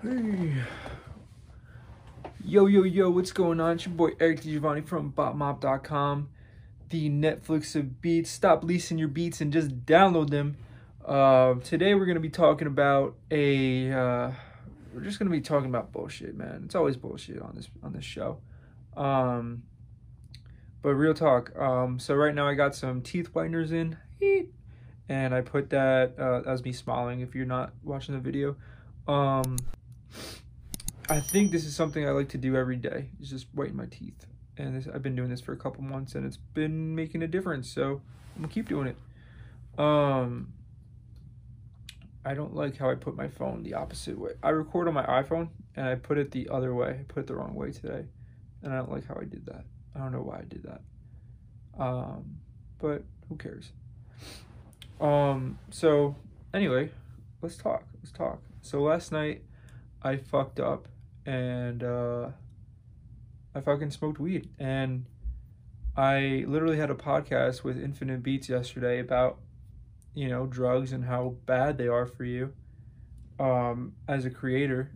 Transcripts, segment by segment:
Hey. Yo, yo, yo, what's going on? It's your boy Eric DiGiovanni from BotMop.com, the Netflix of beats. Stop leasing your beats and just download them. Uh, today we're going to be talking about a, uh, we're just going to be talking about bullshit, man. It's always bullshit on this, on this show. Um, but real talk. Um, so right now I got some teeth whiteners in, and I put that, uh, that was me smiling if you're not watching the video. Um, I think this is something I like to do every day. Is just whiten my teeth, and this, I've been doing this for a couple months, and it's been making a difference. So I'm gonna keep doing it. Um, I don't like how I put my phone the opposite way. I record on my iPhone, and I put it the other way. I put it the wrong way today, and I don't like how I did that. I don't know why I did that. Um, but who cares? Um, so anyway, let's talk. Let's talk. So last night I fucked up and uh, I fucking smoked weed. And I literally had a podcast with Infinite Beats yesterday about, you know, drugs and how bad they are for you um, as a creator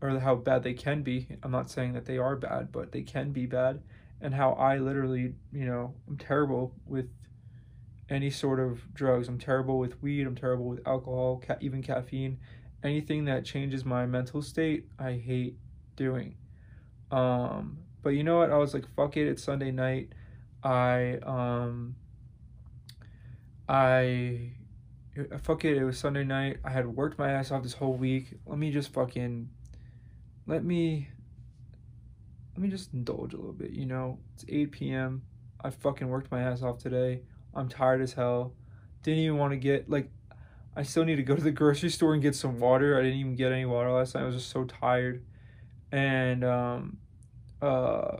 or how bad they can be. I'm not saying that they are bad, but they can be bad. And how I literally, you know, I'm terrible with any sort of drugs. I'm terrible with weed. I'm terrible with alcohol, ca- even caffeine anything that changes my mental state, I hate doing. Um, but you know what? I was like, fuck it. It's Sunday night. I um, I fuck it. It was Sunday night. I had worked my ass off this whole week. Let me just fucking let me let me just indulge a little bit. You know, it's 8 p.m. I fucking worked my ass off today. I'm tired as hell. Didn't even want to get like I still need to go to the grocery store and get some water. I didn't even get any water last night. I was just so tired. And um, uh,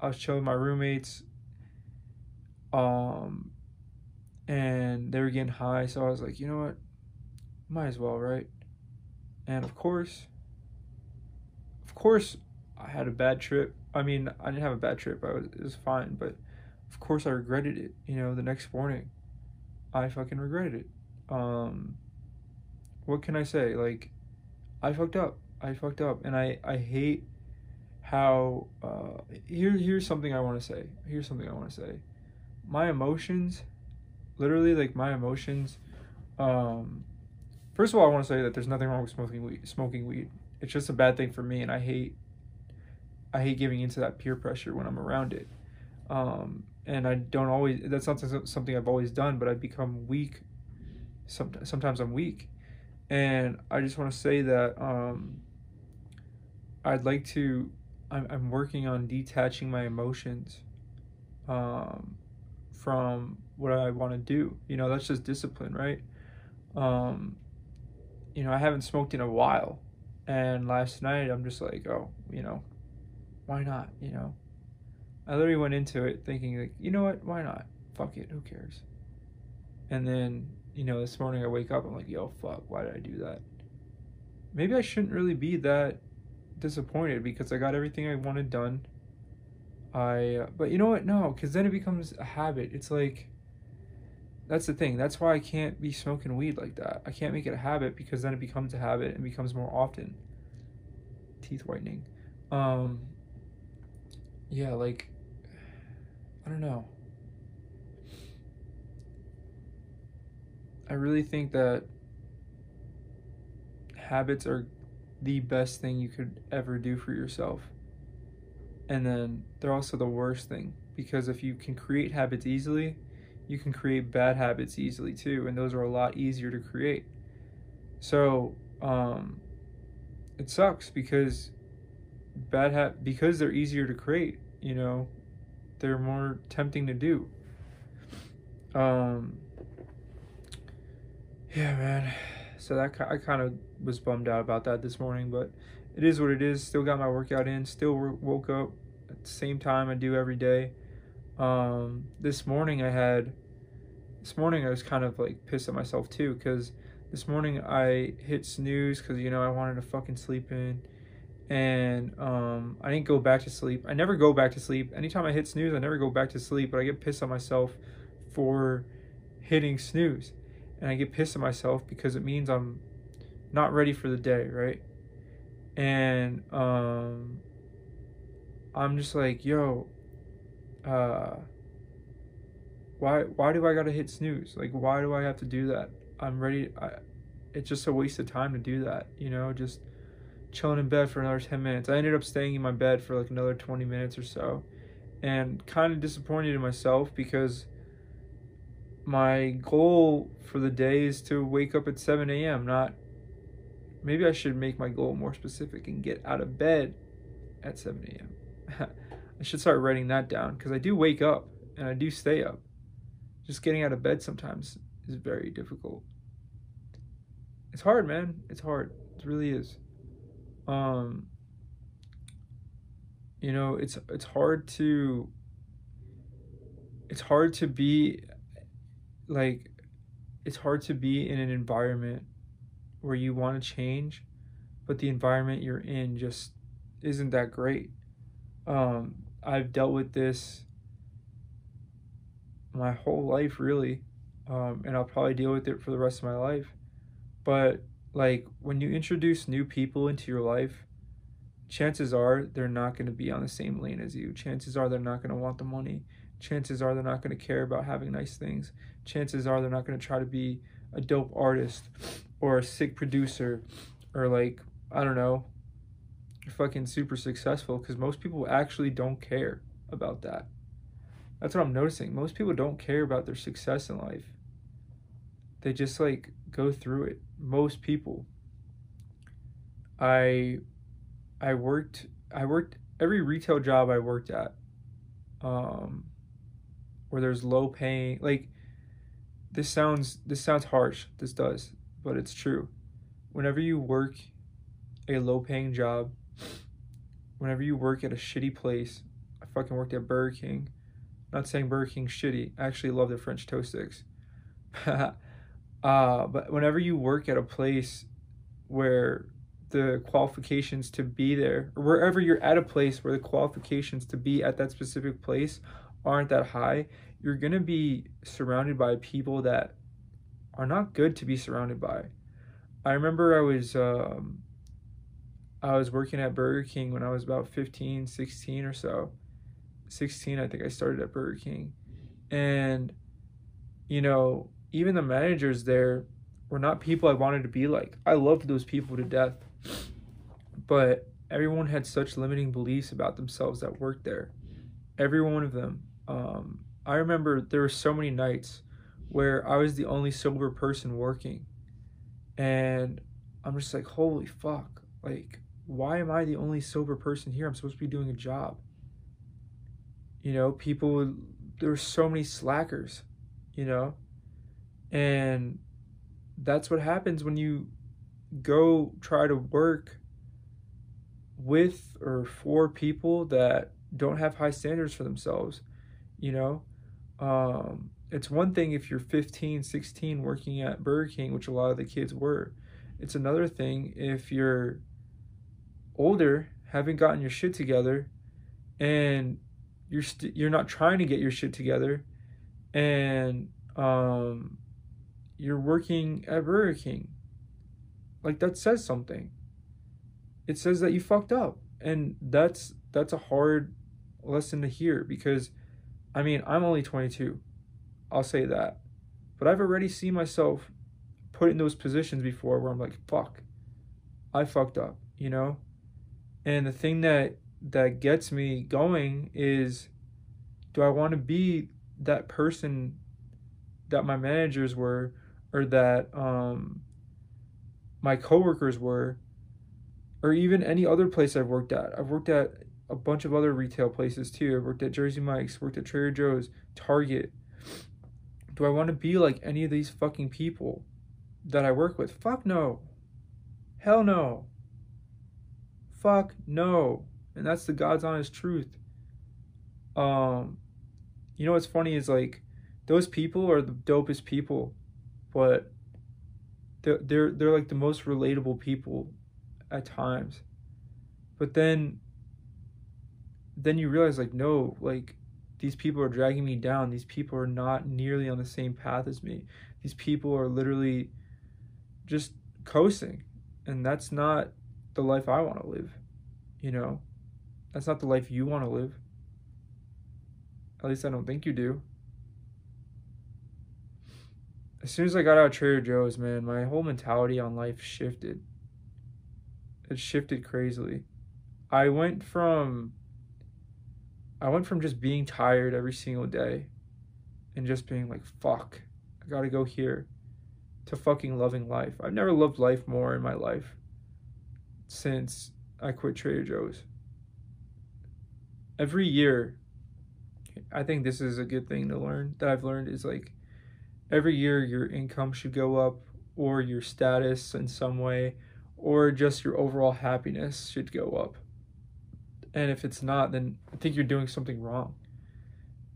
I was chilling with my roommates. Um, and they were getting high, so I was like, you know what? Might as well, right? And of course, of course, I had a bad trip. I mean, I didn't have a bad trip. I was it was fine, but of course, I regretted it. You know, the next morning, I fucking regretted it um what can I say? Like I fucked up. I fucked up and I I hate how uh here here's something I want to say. Here's something I want to say. My emotions literally like my emotions um first of all I want to say that there's nothing wrong with smoking weed smoking weed. It's just a bad thing for me and I hate I hate giving into that peer pressure when I'm around it. Um and I don't always that's not something I've always done, but I've become weak sometimes, sometimes I'm weak. And I just want to say that um, I'd like to, I'm, I'm working on detaching my emotions um, from what I want to do. You know, that's just discipline, right? Um, you know, I haven't smoked in a while. And last night I'm just like, oh, you know, why not? You know, I literally went into it thinking, like, you know what? Why not? Fuck it. Who cares? And then you know, this morning I wake up, I'm like, yo, fuck, why did I do that? Maybe I shouldn't really be that disappointed because I got everything I wanted done. I, uh, but you know what? No, because then it becomes a habit. It's like, that's the thing. That's why I can't be smoking weed like that. I can't make it a habit because then it becomes a habit and becomes more often. Teeth whitening. Um, yeah, like, I don't know. I really think that habits are the best thing you could ever do for yourself. And then they're also the worst thing because if you can create habits easily, you can create bad habits easily too, and those are a lot easier to create. So, um, it sucks because bad ha- because they're easier to create, you know, they're more tempting to do. Um, yeah, man. So that I kind of was bummed out about that this morning, but it is what it is. Still got my workout in. Still woke up at the same time I do every day. Um, this morning I had. This morning I was kind of like pissed at myself too, because this morning I hit snooze because you know I wanted to fucking sleep in, and um, I didn't go back to sleep. I never go back to sleep. Anytime I hit snooze, I never go back to sleep, but I get pissed at myself for hitting snooze and I get pissed at myself because it means I'm not ready for the day, right? and um I'm just like, yo, uh why why do I gotta hit snooze? Like why do I have to do that? I'm ready I it's just a waste of time to do that, you know, just chilling in bed for another 10 minutes. I ended up staying in my bed for like another 20 minutes or so and kind of disappointed in myself because my goal for the day is to wake up at 7 a.m. Not maybe I should make my goal more specific and get out of bed at 7 a.m. I should start writing that down because I do wake up and I do stay up. Just getting out of bed sometimes is very difficult. It's hard, man. It's hard. It really is. Um, you know, it's it's hard to it's hard to be like it's hard to be in an environment where you want to change, but the environment you're in just isn't that great. Um, I've dealt with this my whole life, really, um, and I'll probably deal with it for the rest of my life. But like when you introduce new people into your life, chances are they're not going to be on the same lane as you. Chances are they're not going to want the money. Chances are they're not going to care about having nice things. Chances are they're not going to try to be a dope artist or a sick producer or like, I don't know, fucking super successful because most people actually don't care about that. That's what I'm noticing. Most people don't care about their success in life. They just like go through it. Most people. I I worked I worked every retail job I worked at um where there's low paying like this sounds this sounds harsh this does but it's true. Whenever you work a low paying job whenever you work at a shitty place i fucking worked at burger king not saying burger King's shitty i actually love their french toast sticks. Uh, but whenever you work at a place where the qualifications to be there or wherever you're at a place where the qualifications to be at that specific place aren't that high, you're going to be surrounded by people that are not good to be surrounded by. I remember I was um, I was working at Burger King when I was about 15, 16 or so. 16 I think I started at Burger King. And you know, even the managers there were not people I wanted to be like. I loved those people to death. But everyone had such limiting beliefs about themselves that worked there. Every one of them. Um, I remember there were so many nights where I was the only sober person working. And I'm just like, holy fuck. Like, why am I the only sober person here? I'm supposed to be doing a job. You know, people, there were so many slackers, you know? And that's what happens when you go try to work with or for people that don't have high standards for themselves you know? Um, it's one thing if you're 15 16 working at burger king which a lot of the kids were. It's another thing if you're older haven't gotten your shit together and you're you st- you're not trying to get your shit together and um, you're working at burger king like that says something. It says that you fucked up. And that's that's a hard lesson to hear because i mean i'm only 22 i'll say that. But i've already seen myself put in those positions before where i'm like fuck. I fucked up you know? And the thing that that gets me going is do i want to be that person that my managers were or that um my coworkers were or even any other place I've worked at. I've worked at a bunch of other retail places too. I've worked at Jersey Mike's, worked at Trader Joe's, Target. Do I want to be like any of these fucking people that I work with? Fuck no. Hell no. Fuck no. And that's the God's honest truth. Um you know what's funny is like those people are the dopest people, but they're they're, they're like the most relatable people at times. But then then you realize like no, like these people are dragging me down. These people are not nearly on the same path as me. These people are literally just coasting. And that's not the life I want to live. You know, that's not the life you want to live. At least I don't think you do. As soon as I got out of Trader Joe's, man, my whole mentality on life shifted. It shifted crazily. I went from I went from just being tired every single day and just being like, fuck, I gotta go here to fucking loving life. I've never loved life more in my life since I quit Trader Joe's. Every year, I think this is a good thing to learn that I've learned is like every year your income should go up or your status in some way or just your overall happiness should go up. And if it's not, then I think you're doing something wrong.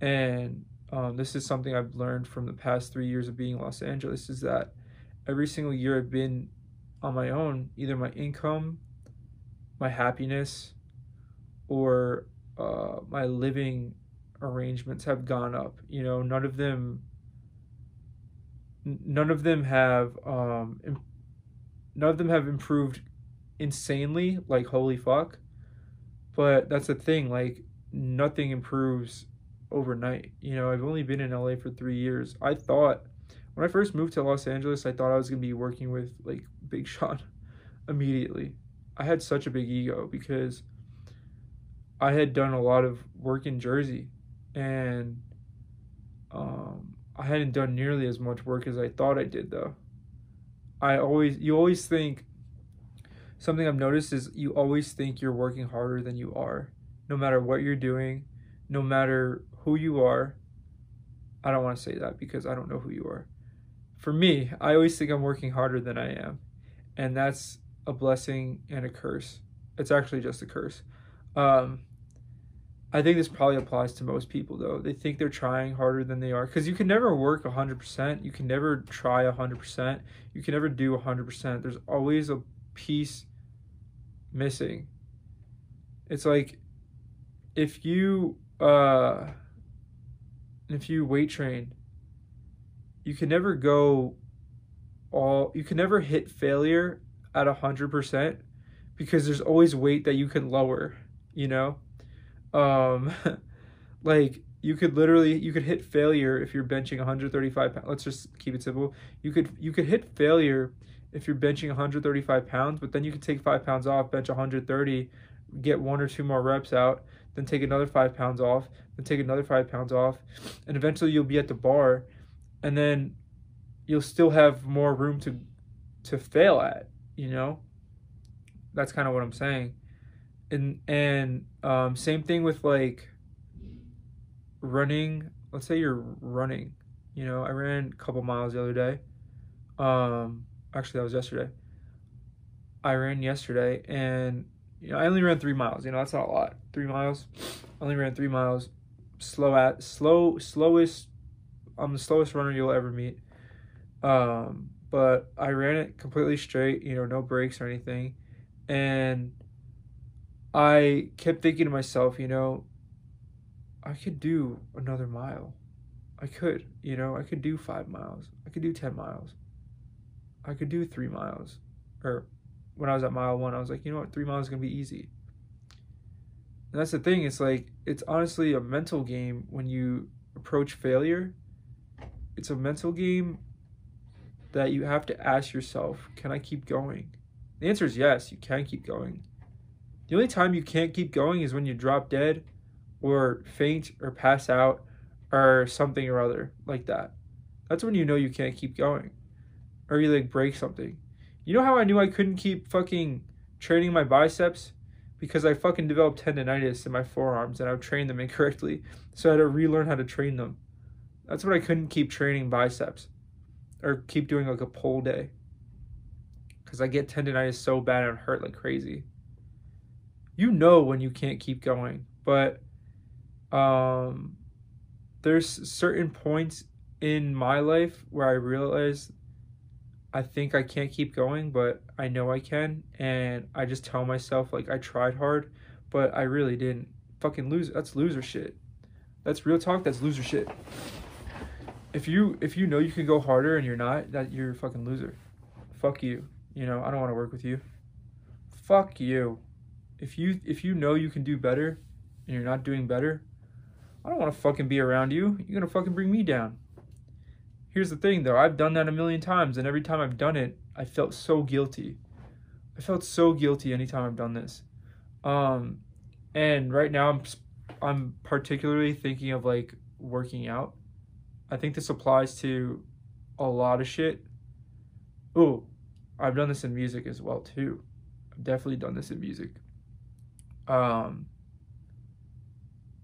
And um, this is something I've learned from the past three years of being in Los Angeles is that every single year I've been on my own, either my income, my happiness, or uh, my living arrangements have gone up. You know, none of them, none of them have, um, none of them have improved insanely. Like holy fuck, but that's the thing. Like nothing improves overnight. You know, I've only been in LA for three years. I thought when I first moved to Los Angeles, I thought I was gonna be working with like Big Sean immediately. I had such a big ego because I had done a lot of work in Jersey and um, I hadn't done nearly as much work as I thought I did though. I always you always think something I've noticed is you always think you're working harder than you are. No matter what you're doing, no matter who you are. I don't want to say that because I don't know who you are. For me, I always think I'm working harder than I am. And that's a blessing and a curse. It's actually just a curse. Um, I think this probably applies to most people though. They think they're trying harder than they are because you can never work 100%. You can never try 100%. You can never do 100%. There's always a piece missing. It's like if you uh if you weight train, you can never go all you can never hit failure at 100% because there's always weight that you can lower, you know? Um, like you could literally you could hit failure if you're benching 135 pounds. Let's just keep it simple. You could you could hit failure if you're benching 135 pounds, but then you could take five pounds off, bench 130, get one or two more reps out, then take another five pounds off, then take another five pounds off, and eventually you'll be at the bar, and then you'll still have more room to to fail at. You know, that's kind of what I'm saying and and um, same thing with like running. Let's say you're running. You know, I ran a couple miles the other day. Um, actually, that was yesterday. I ran yesterday, and you know, I only ran three miles. You know, that's not a lot. Three miles. I only ran three miles. Slow at slow slowest. I'm the slowest runner you'll ever meet. Um, but I ran it completely straight. You know, no breaks or anything, and I kept thinking to myself, you know, I could do another mile. I could, you know, I could do five miles. I could do 10 miles. I could do three miles. Or when I was at mile one, I was like, you know what, three miles is going to be easy. And that's the thing. It's like, it's honestly a mental game when you approach failure. It's a mental game that you have to ask yourself, can I keep going? The answer is yes, you can keep going. The only time you can't keep going is when you drop dead or faint or pass out or something or other like that. That's when you know you can't keep going. Or you like break something. You know how I knew I couldn't keep fucking training my biceps? Because I fucking developed tendonitis in my forearms and I've trained them incorrectly. So I had to relearn how to train them. That's when I couldn't keep training biceps or keep doing like a pull day. Because I get tendonitis so bad and hurt like crazy you know when you can't keep going but um there's certain points in my life where i realize i think i can't keep going but i know i can and i just tell myself like i tried hard but i really didn't. Fucking lose that's loser shit. That's real talk that's loser shit. If you if you know you can go harder and you're not that you're a fucking loser. Fuck you you know i don't want to work with you. Fuck you. If you if you know you can do better and you're not doing better, I don't want to fucking be around you. You're gonna fucking bring me down. Here's the thing though, I've done that a million times, and every time I've done it, I felt so guilty. I felt so guilty anytime I've done this. Um, and right now I'm I'm particularly thinking of like working out. I think this applies to a lot of shit. Oh, I've done this in music as well too. I've definitely done this in music. Um,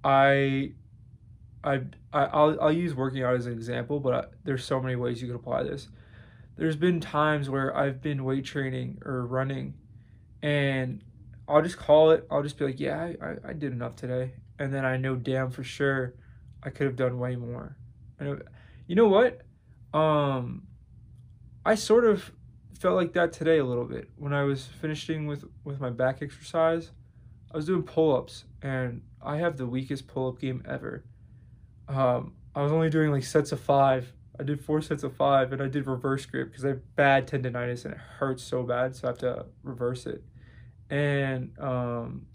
I, I, I I'll, I'll use working out as an example, but I, there's so many ways you could apply this. There's been times where I've been weight training or running, and I'll just call it. I'll just be like, yeah, I, I, I did enough today, and then I know damn for sure I could have done way more. I know, you know what? Um, I sort of felt like that today a little bit when I was finishing with with my back exercise. I was doing pull ups, and I have the weakest pull up game ever. Um, I was only doing like sets of five. I did four sets of five, and I did reverse grip because I have bad tendonitis and it hurts so bad, so I have to reverse it. And um,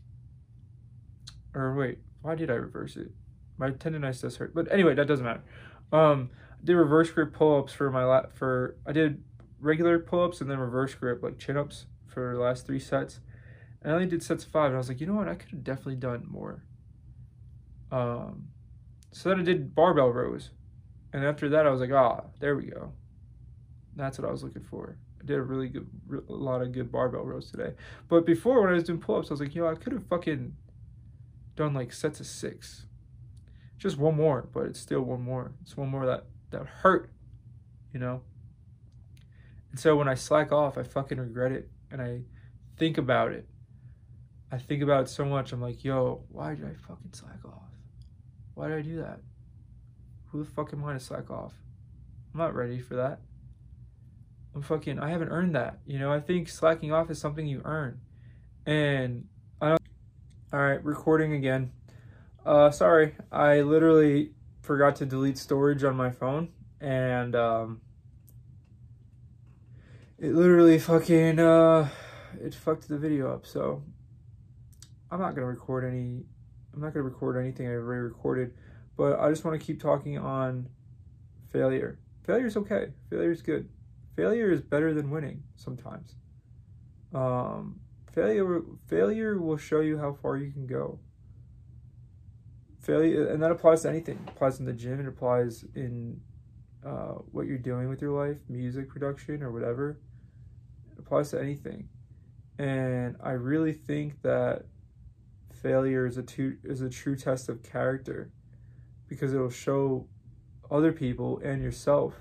or wait, why did I reverse it? My tendonitis does hurt, but anyway, that doesn't matter. Um, I did reverse grip pull ups for my lat for I did regular pull ups and then reverse grip like chin ups for the last three sets. I only did sets of five, and I was like, you know what, I could have definitely done more. Um, so then I did barbell rows, and after that, I was like, ah, there we go. That's what I was looking for. I did a really good, a lot of good barbell rows today. But before, when I was doing pull ups, I was like, yo, I could have fucking done like sets of six. Just one more, but it's still one more. It's one more that that hurt, you know. And so when I slack off, I fucking regret it, and I think about it. I think about it so much. I'm like, yo, why did I fucking slack off? Why did I do that? Who the fuck am I to slack off? I'm not ready for that. I'm fucking. I haven't earned that. You know. I think slacking off is something you earn, and I don't. All right, recording again. Uh, sorry, I literally forgot to delete storage on my phone, and um, it literally fucking uh, it fucked the video up. So I'm not gonna record any. I'm not gonna record anything I've already recorded, but I just want to keep talking on failure. Failure is okay. Failure is good. Failure is better than winning sometimes. Um, failure failure will show you how far you can go failure and that applies to anything it applies in the gym it applies in uh, what you're doing with your life music production or whatever it applies to anything and i really think that failure is a, tu- is a true test of character because it'll show other people and yourself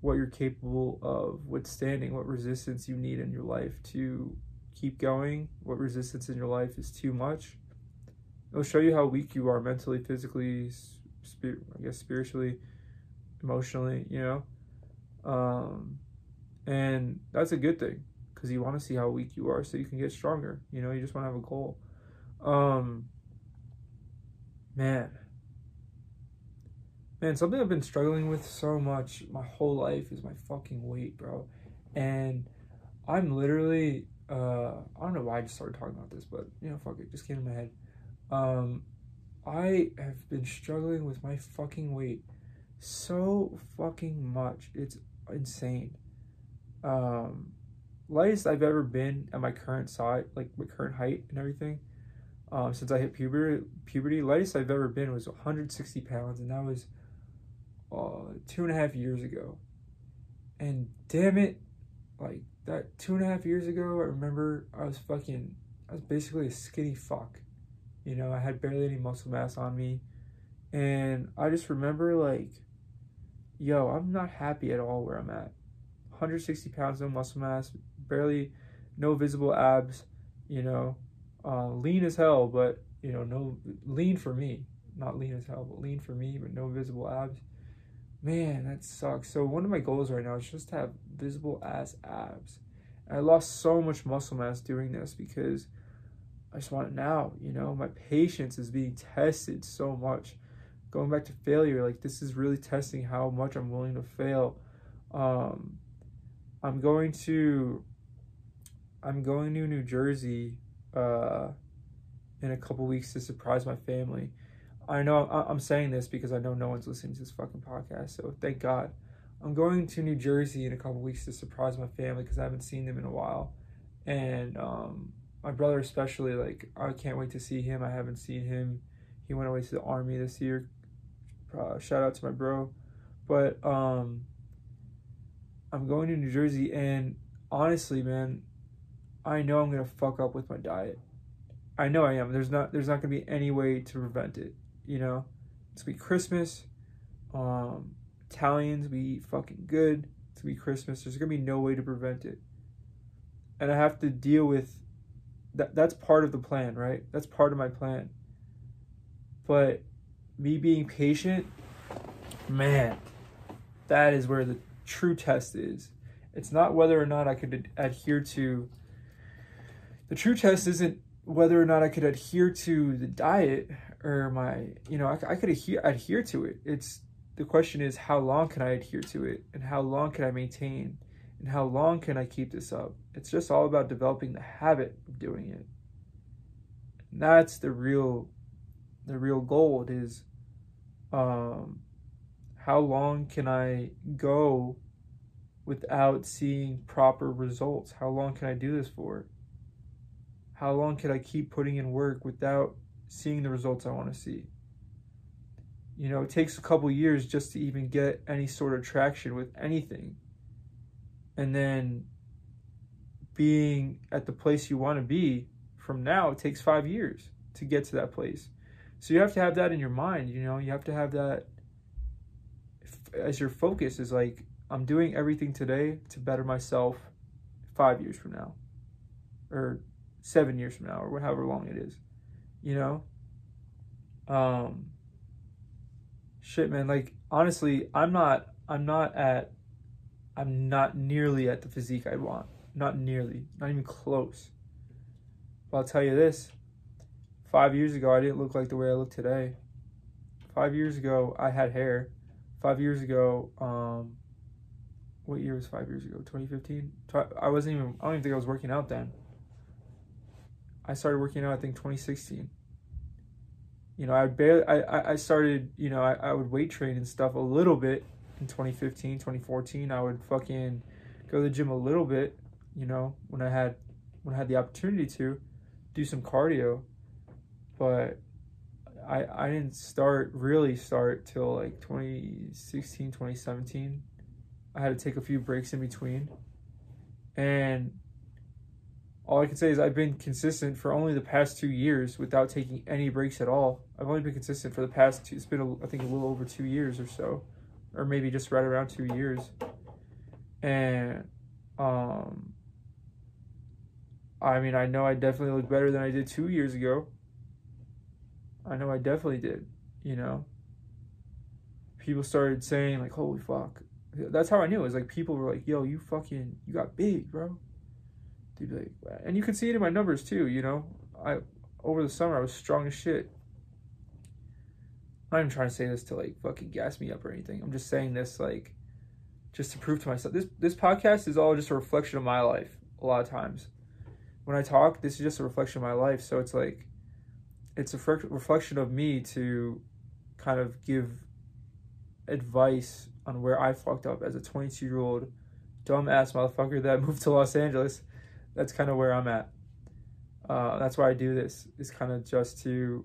what you're capable of withstanding what resistance you need in your life to keep going, what resistance in your life is too much. It'll show you how weak you are mentally, physically, spirit, I guess spiritually, emotionally, you know. Um, and that's a good thing because you want to see how weak you are so you can get stronger. You know, you just want to have a goal. Um, man, man, something I've been struggling with so much my whole life is my fucking weight, bro. And I'm literally uh, I don't know why I just started talking about this, but you know, fuck it, just came in my head. Um, I have been struggling with my fucking weight so fucking much. It's insane. Um, lightest I've ever been at my current size, like my current height and everything. Um, since I hit puberty, puberty, lightest I've ever been was 160 pounds, and that was uh, two and a half years ago. And damn it, like that two and a half years ago, I remember I was fucking, I was basically a skinny fuck. You know, I had barely any muscle mass on me. And I just remember, like, yo, I'm not happy at all where I'm at. 160 pounds, no muscle mass, barely, no visible abs, you know, uh, lean as hell, but, you know, no, lean for me. Not lean as hell, but lean for me, but no visible abs man, that sucks. So one of my goals right now is just to have visible ass abs. And I lost so much muscle mass doing this because I just want it now. You know, my patience is being tested so much. Going back to failure, like this is really testing how much I'm willing to fail. Um, I'm going to. I'm going to New Jersey uh, in a couple weeks to surprise my family. I know I'm saying this because I know no one's listening to this fucking podcast, so thank God. I'm going to New Jersey in a couple weeks to surprise my family because I haven't seen them in a while, and um, my brother especially. Like I can't wait to see him. I haven't seen him. He went away to the army this year. Uh, shout out to my bro, but um, I'm going to New Jersey, and honestly, man, I know I'm gonna fuck up with my diet. I know I am. There's not there's not gonna be any way to prevent it. You know, it's gonna be Christmas. Um, Italians, we eat fucking good. It's gonna be Christmas. There's gonna be no way to prevent it. And I have to deal with that that's part of the plan, right? That's part of my plan. But me being patient, man, that is where the true test is. It's not whether or not I could adhere to the true test isn't whether or not I could adhere to the diet or my, you know, I, I could adhere, adhere to it. It's the question is how long can I adhere to it and how long can I maintain and how long can I keep this up? It's just all about developing the habit of doing it. And that's the real the real goal is um how long can I go without seeing proper results? How long can I do this for? How long could I keep putting in work without seeing the results I want to see? You know, it takes a couple years just to even get any sort of traction with anything. And then being at the place you want to be from now, it takes five years to get to that place. So you have to have that in your mind, you know, you have to have that as your focus is like, I'm doing everything today to better myself five years from now or seven years from now or however long it is, you know? Um, shit man like honestly i'm not i'm not at i'm not nearly at the physique i want. Not nearly not even close. But i'll tell you this. Five years ago i didn't look like the way i look today. Five years ago i had hair. Five years ago um what year was five years ago? 2015 i wasn't even i don't even think i was working out then i started working out i think 2016 you know, I barely, I, I started, you know, I, I would weight train and stuff a little bit in 2015, 2014. I would fucking go to the gym a little bit, you know, when I had, when I had the opportunity to do some cardio, but I, I didn't start, really start till like 2016, 2017. I had to take a few breaks in between. And all I can say is I've been consistent for only the past two years without taking any breaks at all. I've only been consistent for the past two, it's been, a, I think, a little over two years or so, or maybe just right around two years. And, um, I mean, I know I definitely look better than I did two years ago. I know I definitely did, you know. People started saying, like, holy fuck. That's how I knew. It was like people were like, yo, you fucking, you got big, bro they'd be like, and you can see it in my numbers too. You know, I over the summer I was strong as shit. I'm not even trying to say this to like fucking gas me up or anything. I'm just saying this like just to prove to myself. This this podcast is all just a reflection of my life. A lot of times, when I talk, this is just a reflection of my life. So it's like, it's a reflection of me to kind of give advice on where I fucked up as a 22 year old dumbass motherfucker that moved to Los Angeles that's kind of where I'm at. Uh, that's why I do this. Is kind of just to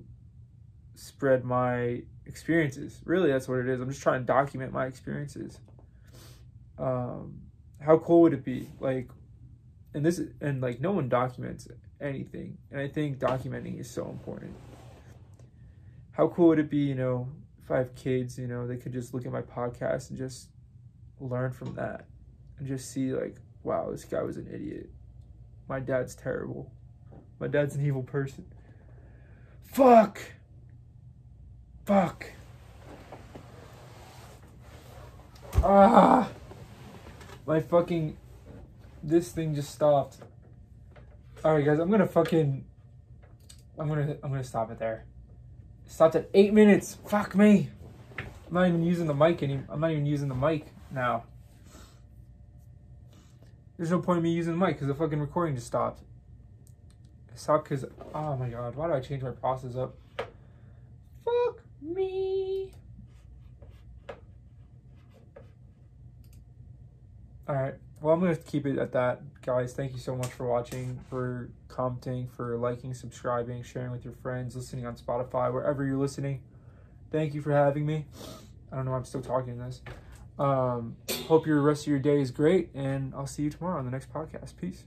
spread my experiences. Really, that's what it is. I'm just trying to document my experiences. Um, how cool would it be? Like, and this and like no one documents anything, and I think documenting is so important. How cool would it be? You know, if I have kids, you know, they could just look at my podcast and just learn from that, and just see like, wow, this guy was an idiot my dad's terrible. My dad's an evil person. Fuck. Fuck. Ah. My fucking. This thing just stopped. Alright, guys, I'm gonna fucking. I'm gonna I'm gonna stop it there. stopped at eight minutes. Fuck me. I'm not even using the mic anymore. I'm not even using the mic now. There's no point in me using the mic because the fucking recording just stopped. It stopped because, oh my god, why do I change my process up? Fuck me. Alright, well, I'm going to keep it at that. Guys, thank you so much for watching, for commenting, for liking, subscribing, sharing with your friends, listening on Spotify, wherever you're listening. Thank you for having me. I don't know I'm still talking this. Um, hope your rest of your day is great, and I'll see you tomorrow on the next podcast. Peace.